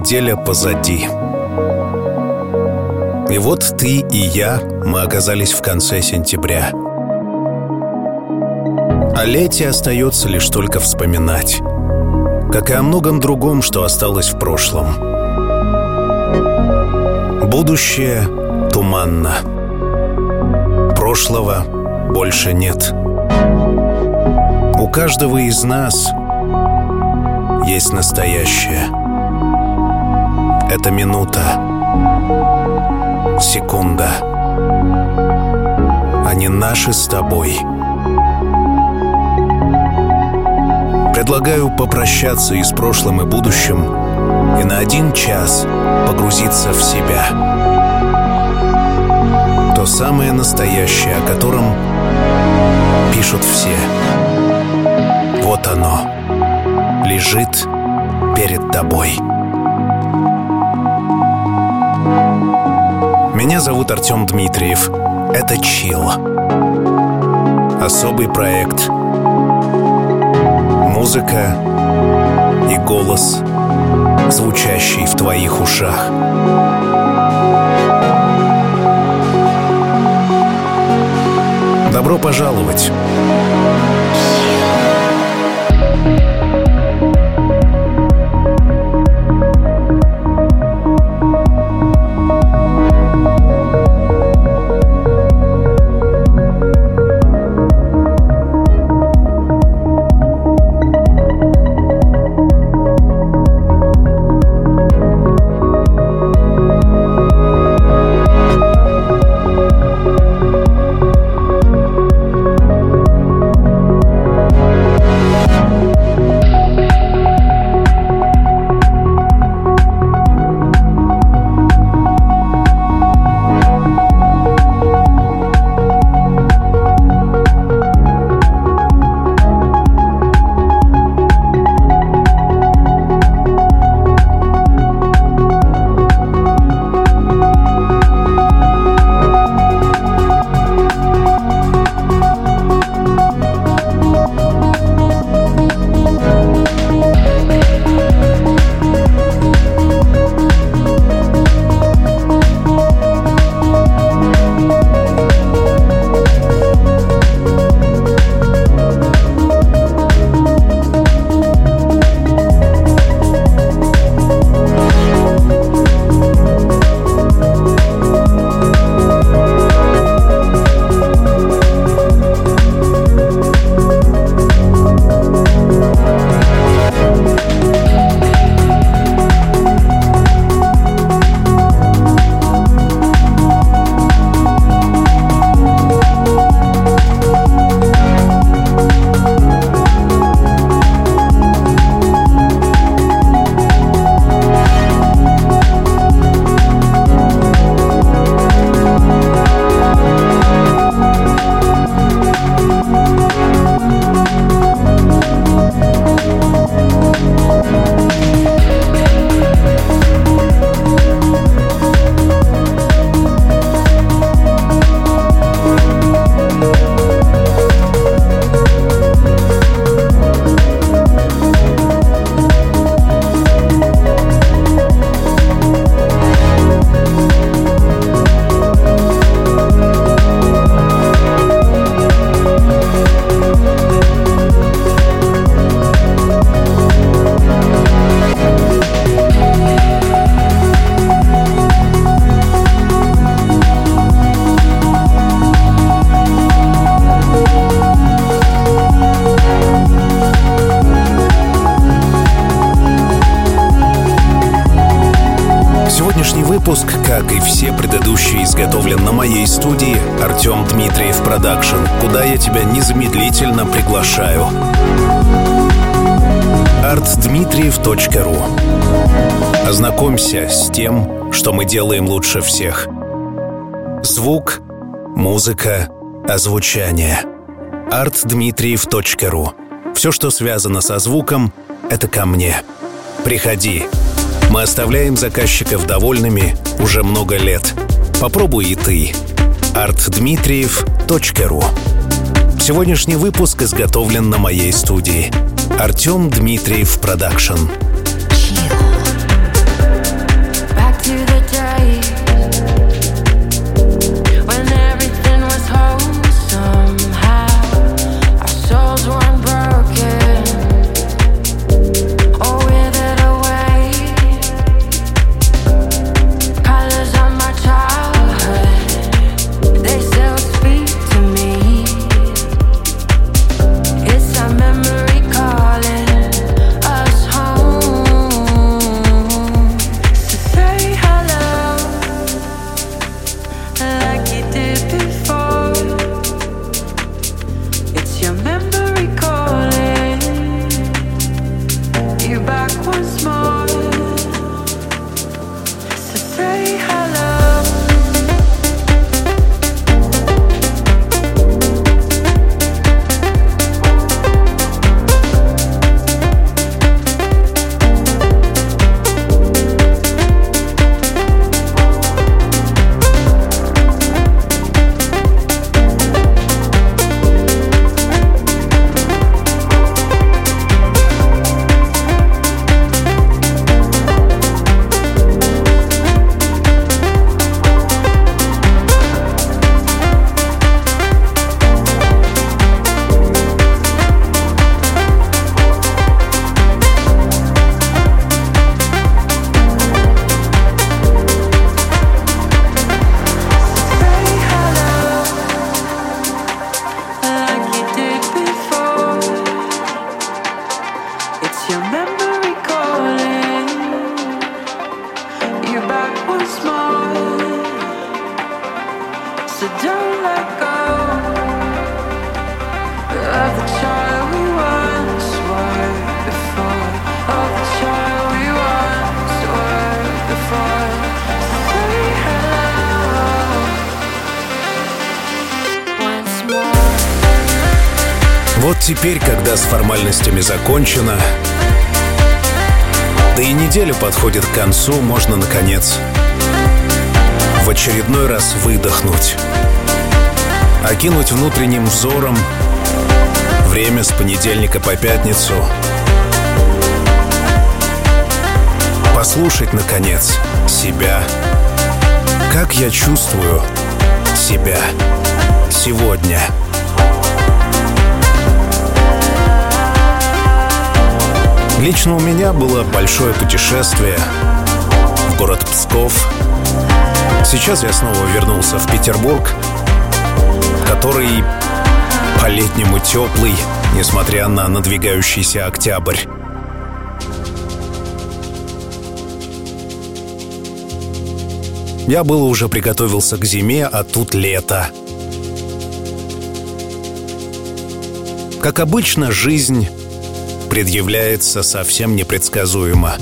Неделя позади. И вот ты и я, мы оказались в конце сентября. О лете остается лишь только вспоминать. Как и о многом другом, что осталось в прошлом. Будущее туманно. Прошлого больше нет. У каждого из нас есть настоящее. Это минута, секунда. Они наши с тобой. Предлагаю попрощаться и с прошлым и будущим и на один час погрузиться в себя. То самое настоящее, о котором пишут все. Вот оно лежит перед тобой. Меня зовут Артем Дмитриев. Это Чил. Особый проект. Музыка и голос, звучащий в твоих ушах. Добро пожаловать! artdmitriev.ru Ознакомься с тем, что мы делаем лучше всех. Звук, музыка, озвучание. artdmitriev.ru Все, что связано со звуком, это ко мне. Приходи. Мы оставляем заказчиков довольными уже много лет. Попробуй и ты. artdmitriev.ru Сегодняшний выпуск изготовлен на моей студии. Артем Дмитриев Продакшн. Закончено, да и неделя подходит к концу, можно, наконец, в очередной раз выдохнуть, окинуть внутренним взором время с понедельника по пятницу, послушать, наконец, себя, как я чувствую себя сегодня. Лично у меня было большое путешествие в город Псков. Сейчас я снова вернулся в Петербург, который по-летнему теплый, несмотря на надвигающийся октябрь. Я было уже приготовился к зиме, а тут лето. Как обычно, жизнь предъявляется совсем непредсказуемо.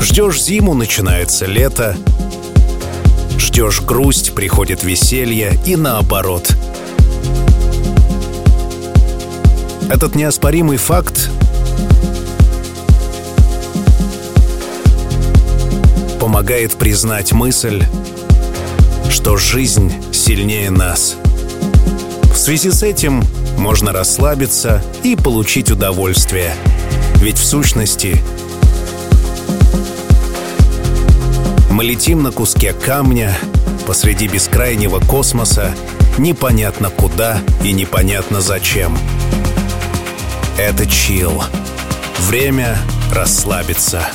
Ждешь зиму, начинается лето. Ждешь грусть, приходит веселье и наоборот. Этот неоспоримый факт помогает признать мысль, что жизнь сильнее нас. В связи с этим можно расслабиться и получить удовольствие. Ведь в сущности мы летим на куске камня посреди бескрайнего космоса непонятно куда и непонятно зачем. Это чил. Время расслабиться.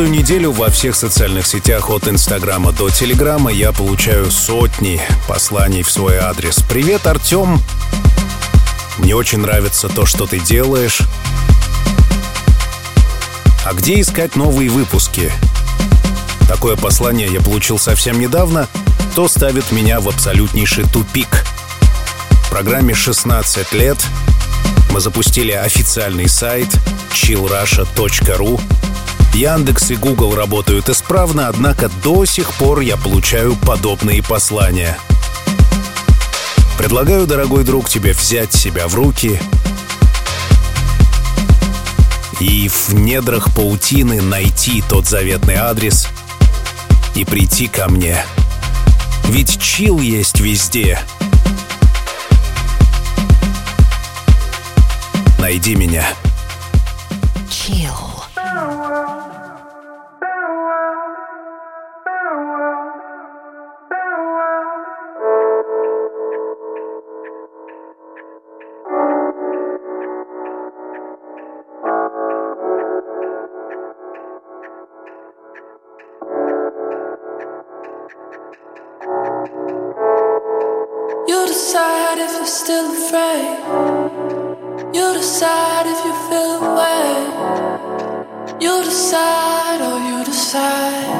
Каждую неделю во всех социальных сетях от Инстаграма до Телеграма я получаю сотни посланий в свой адрес. «Привет, Артем! Мне очень нравится то, что ты делаешь. А где искать новые выпуски?» Такое послание я получил совсем недавно, то ставит меня в абсолютнейший тупик. Программе 16 лет мы запустили официальный сайт chillrusha.ru Яндекс и Google работают исправно, однако до сих пор я получаю подобные послания. Предлагаю, дорогой друг, тебе взять себя в руки и в недрах паутины найти тот заветный адрес и прийти ко мне. Ведь чил есть везде. Найди меня. You decide if you're still afraid. You decide if you feel away. You decide, or you decide.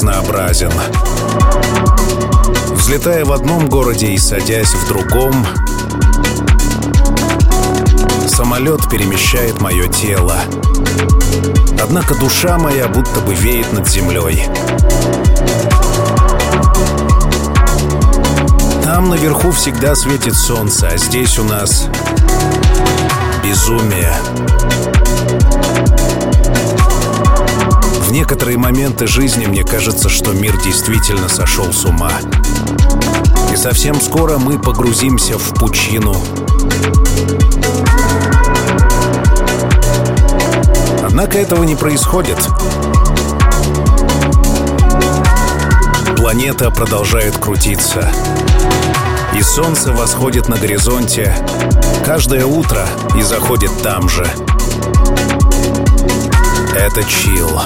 Разнообразен. Взлетая в одном городе и садясь в другом, самолет перемещает мое тело. Однако душа моя будто бы веет над землей. Там наверху всегда светит солнце, а здесь у нас безумие. В некоторые моменты жизни мне кажется, что мир действительно сошел с ума. И совсем скоро мы погрузимся в пучину. Однако этого не происходит. Планета продолжает крутиться. И солнце восходит на горизонте каждое утро и заходит там же. Это чил.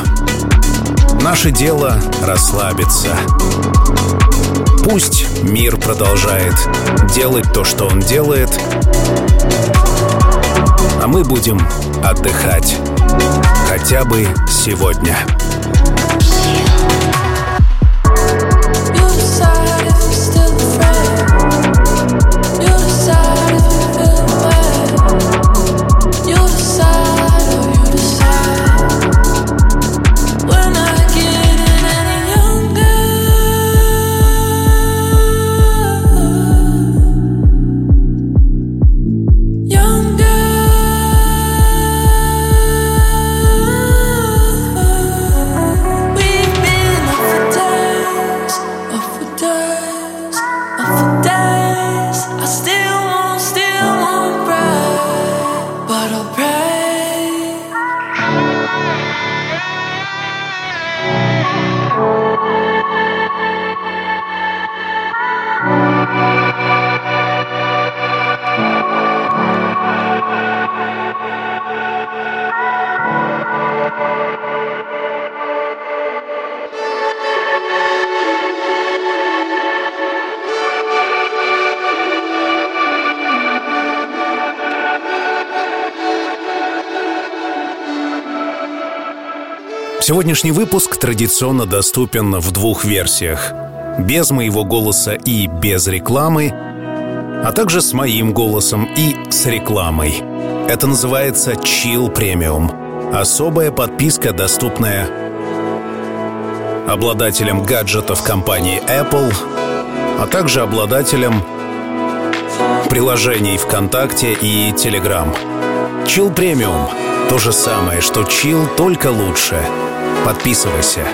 Наше дело — расслабиться. Пусть мир продолжает делать то, что он делает, а мы будем отдыхать. Хотя бы сегодня. Сегодняшний выпуск традиционно доступен в двух версиях. Без моего голоса и без рекламы, а также с моим голосом и с рекламой. Это называется Chill Premium. Особая подписка, доступная обладателям гаджетов компании Apple, а также обладателям приложений ВКонтакте и Telegram. Chill Premium — то же самое, что Chill, только лучше — Подписывайся.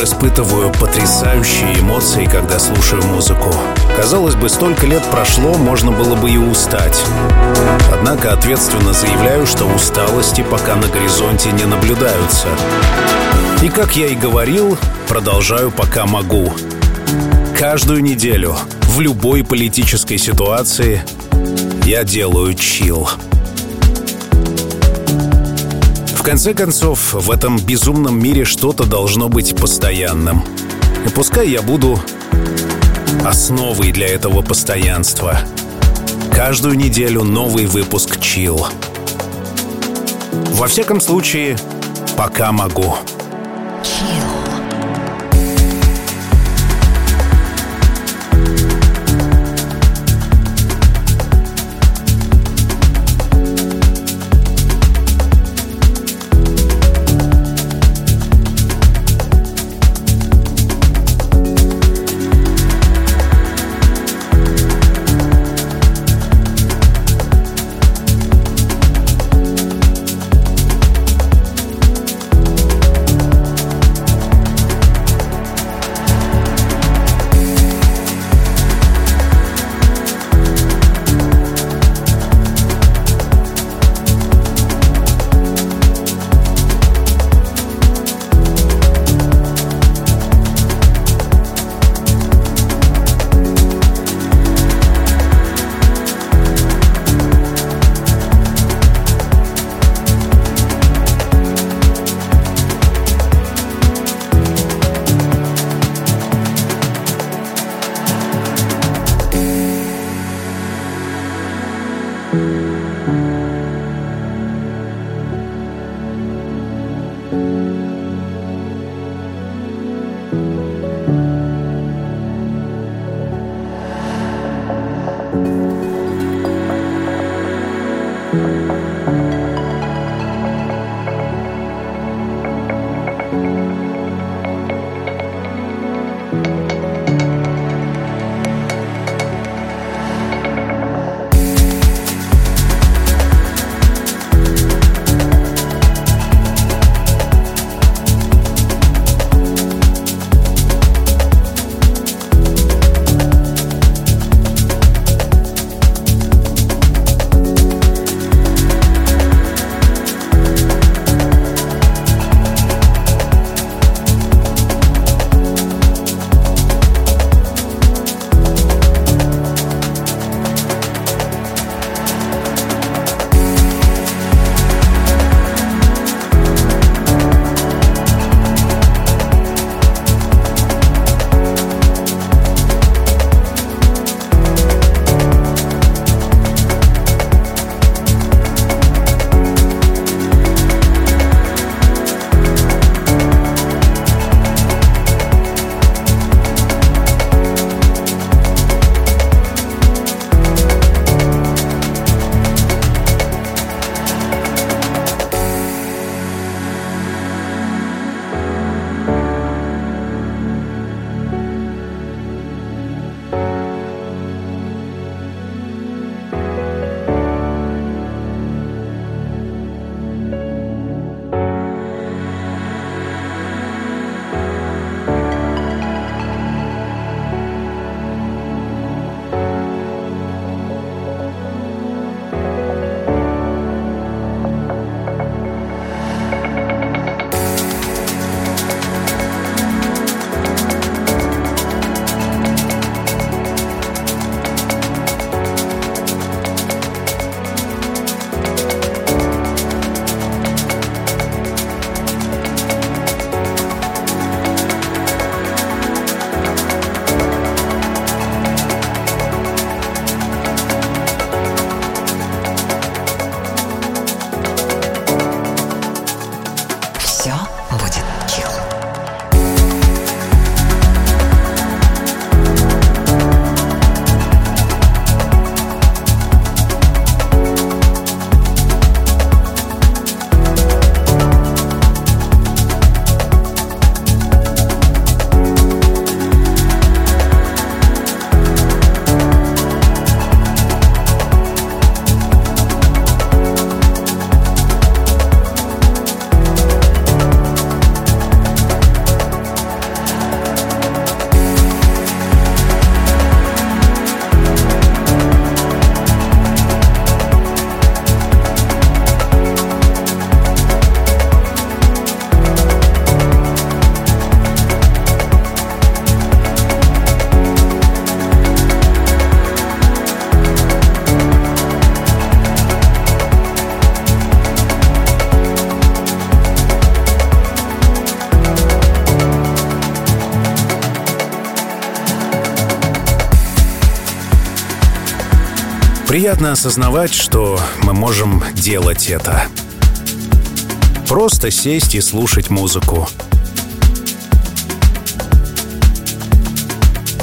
Пор испытываю потрясающие эмоции, когда слушаю музыку. Казалось бы, столько лет прошло, можно было бы и устать. Однако ответственно заявляю, что усталости пока на горизонте не наблюдаются. И как я и говорил, продолжаю пока могу. Каждую неделю, в любой политической ситуации, я делаю чил. В конце концов, в этом безумном мире что-то должно быть постоянным. И пускай я буду основой для этого постоянства. Каждую неделю новый выпуск «Чил». Во всяком случае, пока могу. Приятно осознавать, что мы можем делать это. Просто сесть и слушать музыку.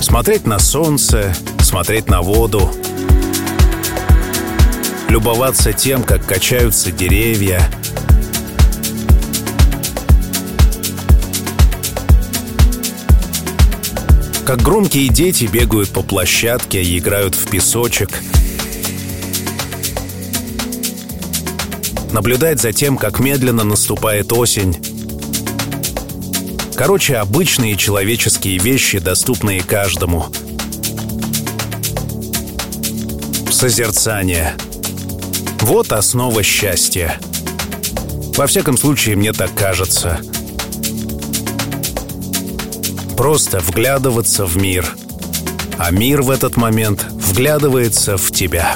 Смотреть на солнце, смотреть на воду. Любоваться тем, как качаются деревья. Как громкие дети бегают по площадке и играют в песочек – наблюдать за тем, как медленно наступает осень. Короче, обычные человеческие вещи, доступные каждому. Созерцание. Вот основа счастья. Во всяком случае, мне так кажется. Просто вглядываться в мир. А мир в этот момент вглядывается в тебя.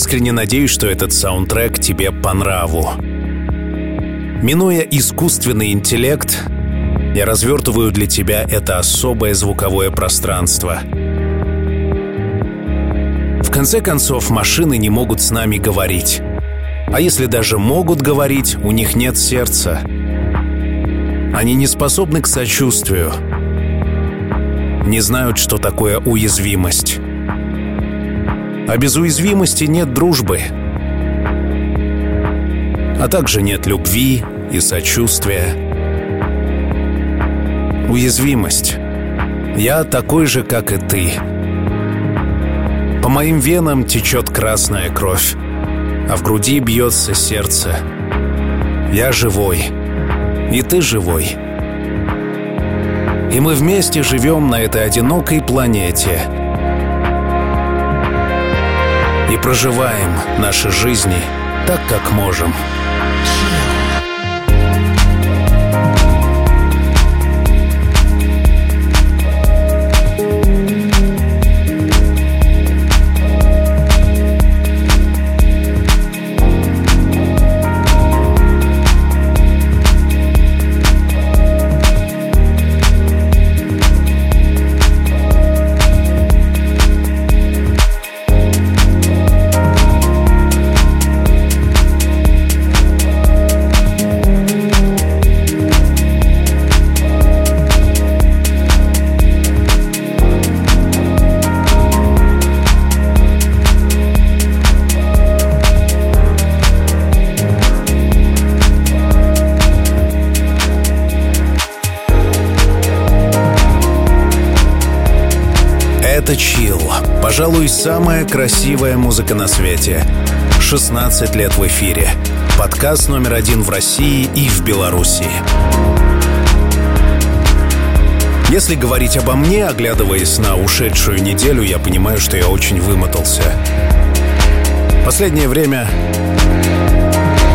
Искренне надеюсь, что этот саундтрек тебе по нраву. Минуя искусственный интеллект, я развертываю для тебя это особое звуковое пространство. В конце концов, машины не могут с нами говорить. А если даже могут говорить, у них нет сердца. Они не способны к сочувствию. Не знают, что такое уязвимость. А без уязвимости нет дружбы. А также нет любви и сочувствия. Уязвимость. Я такой же, как и ты. По моим венам течет красная кровь, а в груди бьется сердце. Я живой. И ты живой. И мы вместе живем на этой одинокой планете. И проживаем наши жизни так, как можем. Пожалуй, самая красивая музыка на свете. 16 лет в эфире. Подкаст номер один в России и в Беларуси. Если говорить обо мне, оглядываясь на ушедшую неделю, я понимаю, что я очень вымотался. Последнее время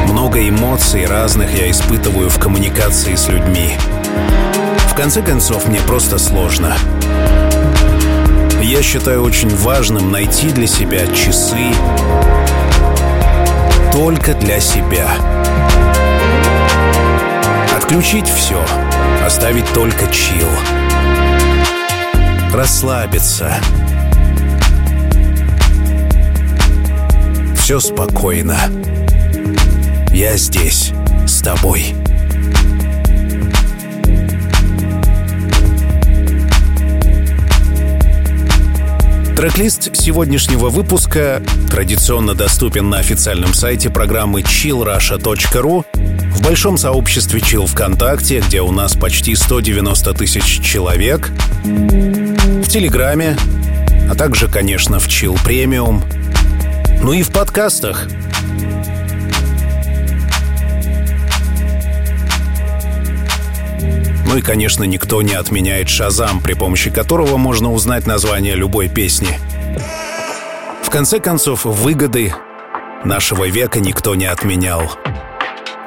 много эмоций разных я испытываю в коммуникации с людьми. В конце концов, мне просто сложно. Я считаю очень важным найти для себя часы только для себя. Отключить все, оставить только чил. Расслабиться. Все спокойно. Я здесь, с тобой. Трек-лист сегодняшнего выпуска традиционно доступен на официальном сайте программы chillrusha.ru, в большом сообществе Chill ВКонтакте, где у нас почти 190 тысяч человек, в Телеграме, а также, конечно, в Chill Премиум, ну и в подкастах. Ну и, конечно, никто не отменяет Шазам, при помощи которого можно узнать название любой песни. В конце концов, выгоды нашего века никто не отменял.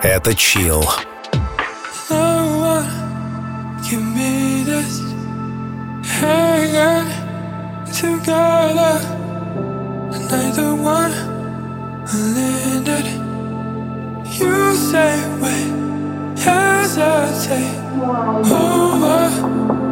Это чил. Hesitate. Over,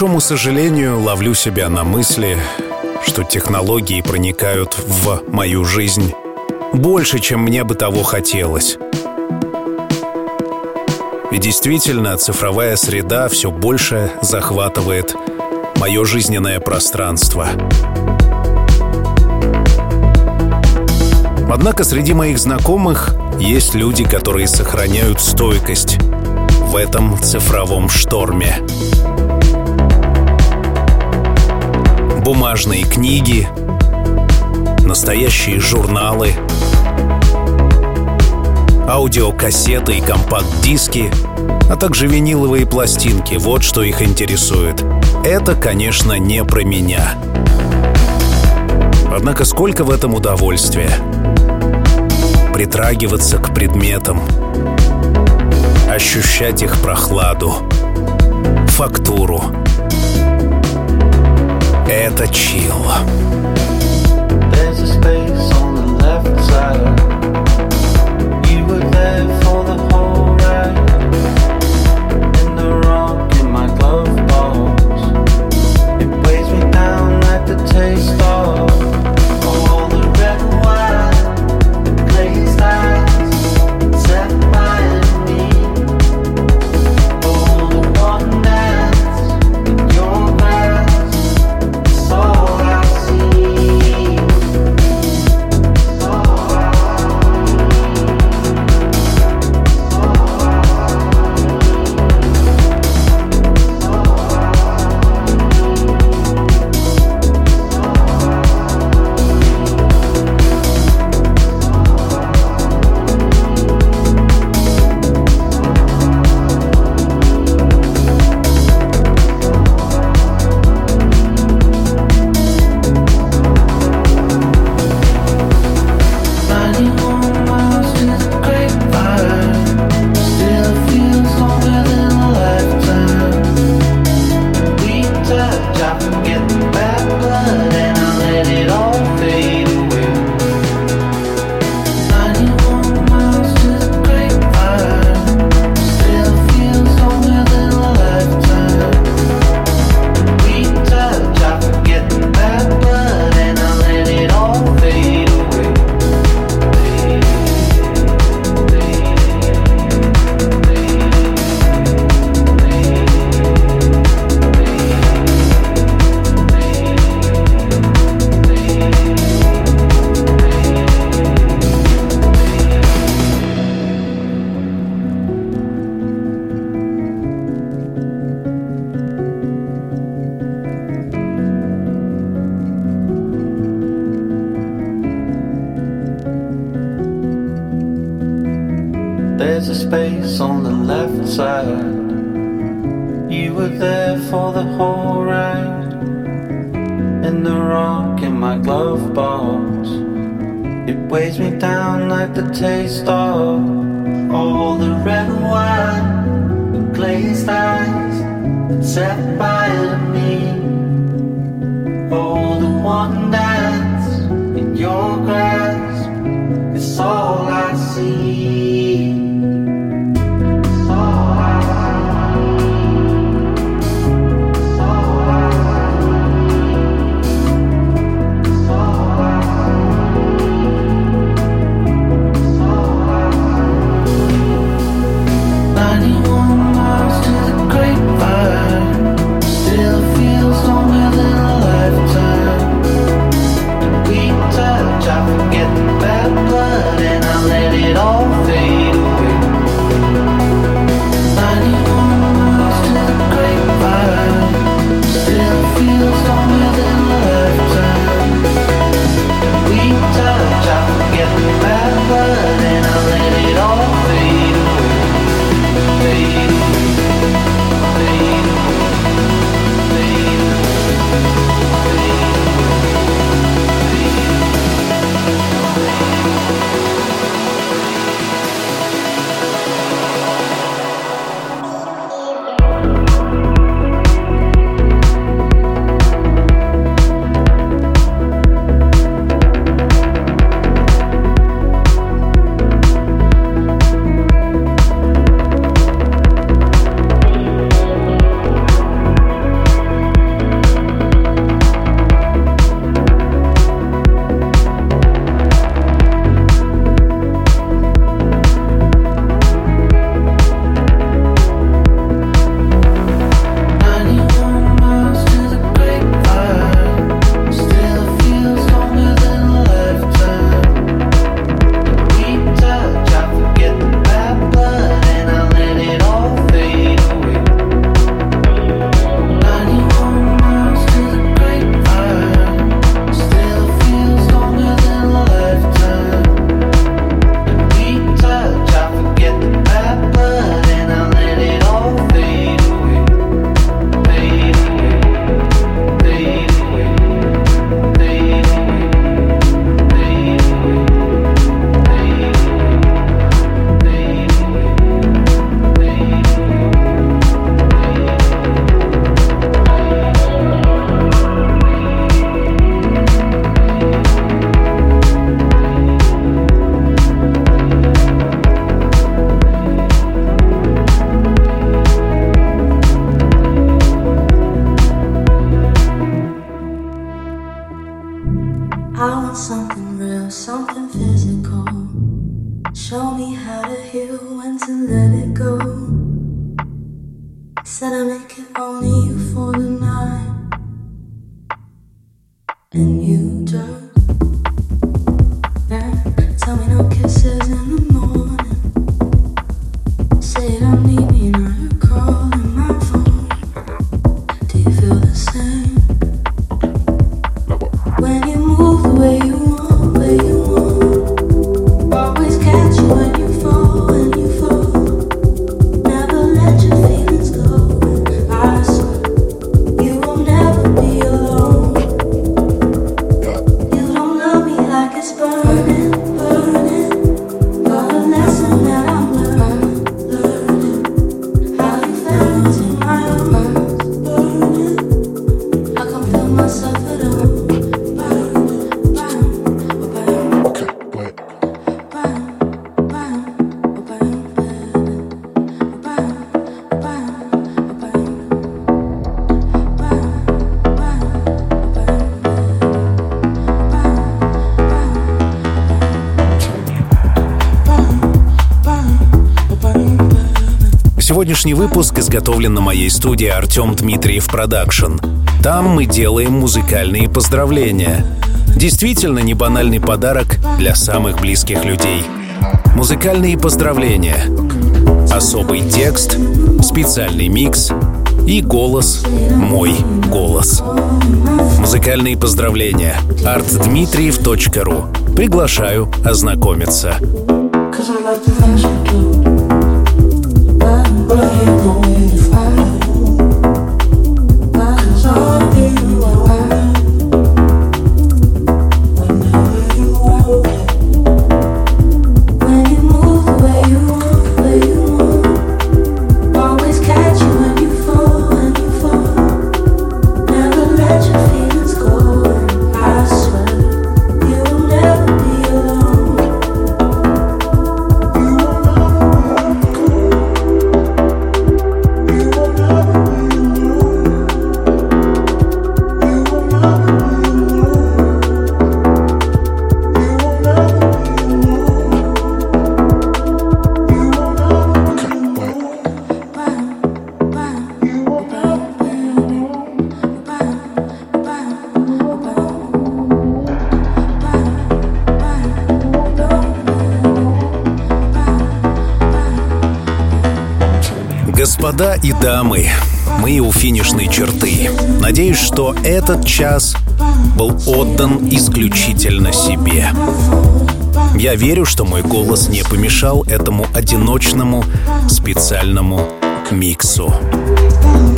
большому сожалению, ловлю себя на мысли, что технологии проникают в мою жизнь больше, чем мне бы того хотелось. И действительно, цифровая среда все больше захватывает мое жизненное пространство. Однако среди моих знакомых есть люди, которые сохраняют стойкость в этом цифровом шторме. Бумажные книги, настоящие журналы, аудиокассеты и компакт-диски, а также виниловые пластинки. Вот что их интересует. Это, конечно, не про меня. Однако сколько в этом удовольствия. Притрагиваться к предметам, ощущать их прохладу, фактуру — это чил. There's a space on the left side. You Show me how to heal, when to let it go. Said I make it only you for the night. And Сегодняшний выпуск изготовлен на моей студии Артем Дмитриев Продакшн. Там мы делаем музыкальные поздравления. Действительно не банальный подарок для самых близких людей. Музыкальные поздравления. Особый текст, специальный микс и голос «Мой голос». Музыкальные поздравления. artdmitriev.ru Приглашаю ознакомиться. Cause I like the Господа и дамы, мы у финишной черты. Надеюсь, что этот час был отдан исключительно себе. Я верю, что мой голос не помешал этому одиночному специальному миксу.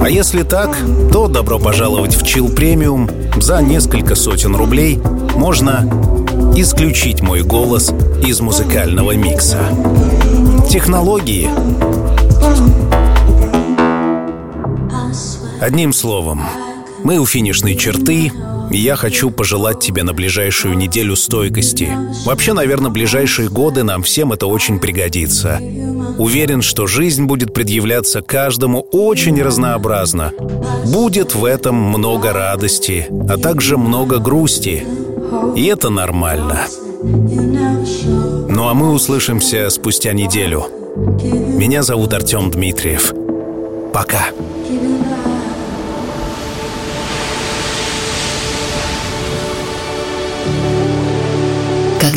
А если так, то добро пожаловать в Chill Premium. За несколько сотен рублей можно исключить мой голос из музыкального микса. Технологии. Одним словом, мы у финишной черты, и я хочу пожелать тебе на ближайшую неделю стойкости. Вообще, наверное, ближайшие годы нам всем это очень пригодится. Уверен, что жизнь будет предъявляться каждому очень разнообразно. Будет в этом много радости, а также много грусти. И это нормально. Ну а мы услышимся спустя неделю. Меня зовут Артем Дмитриев. Пока.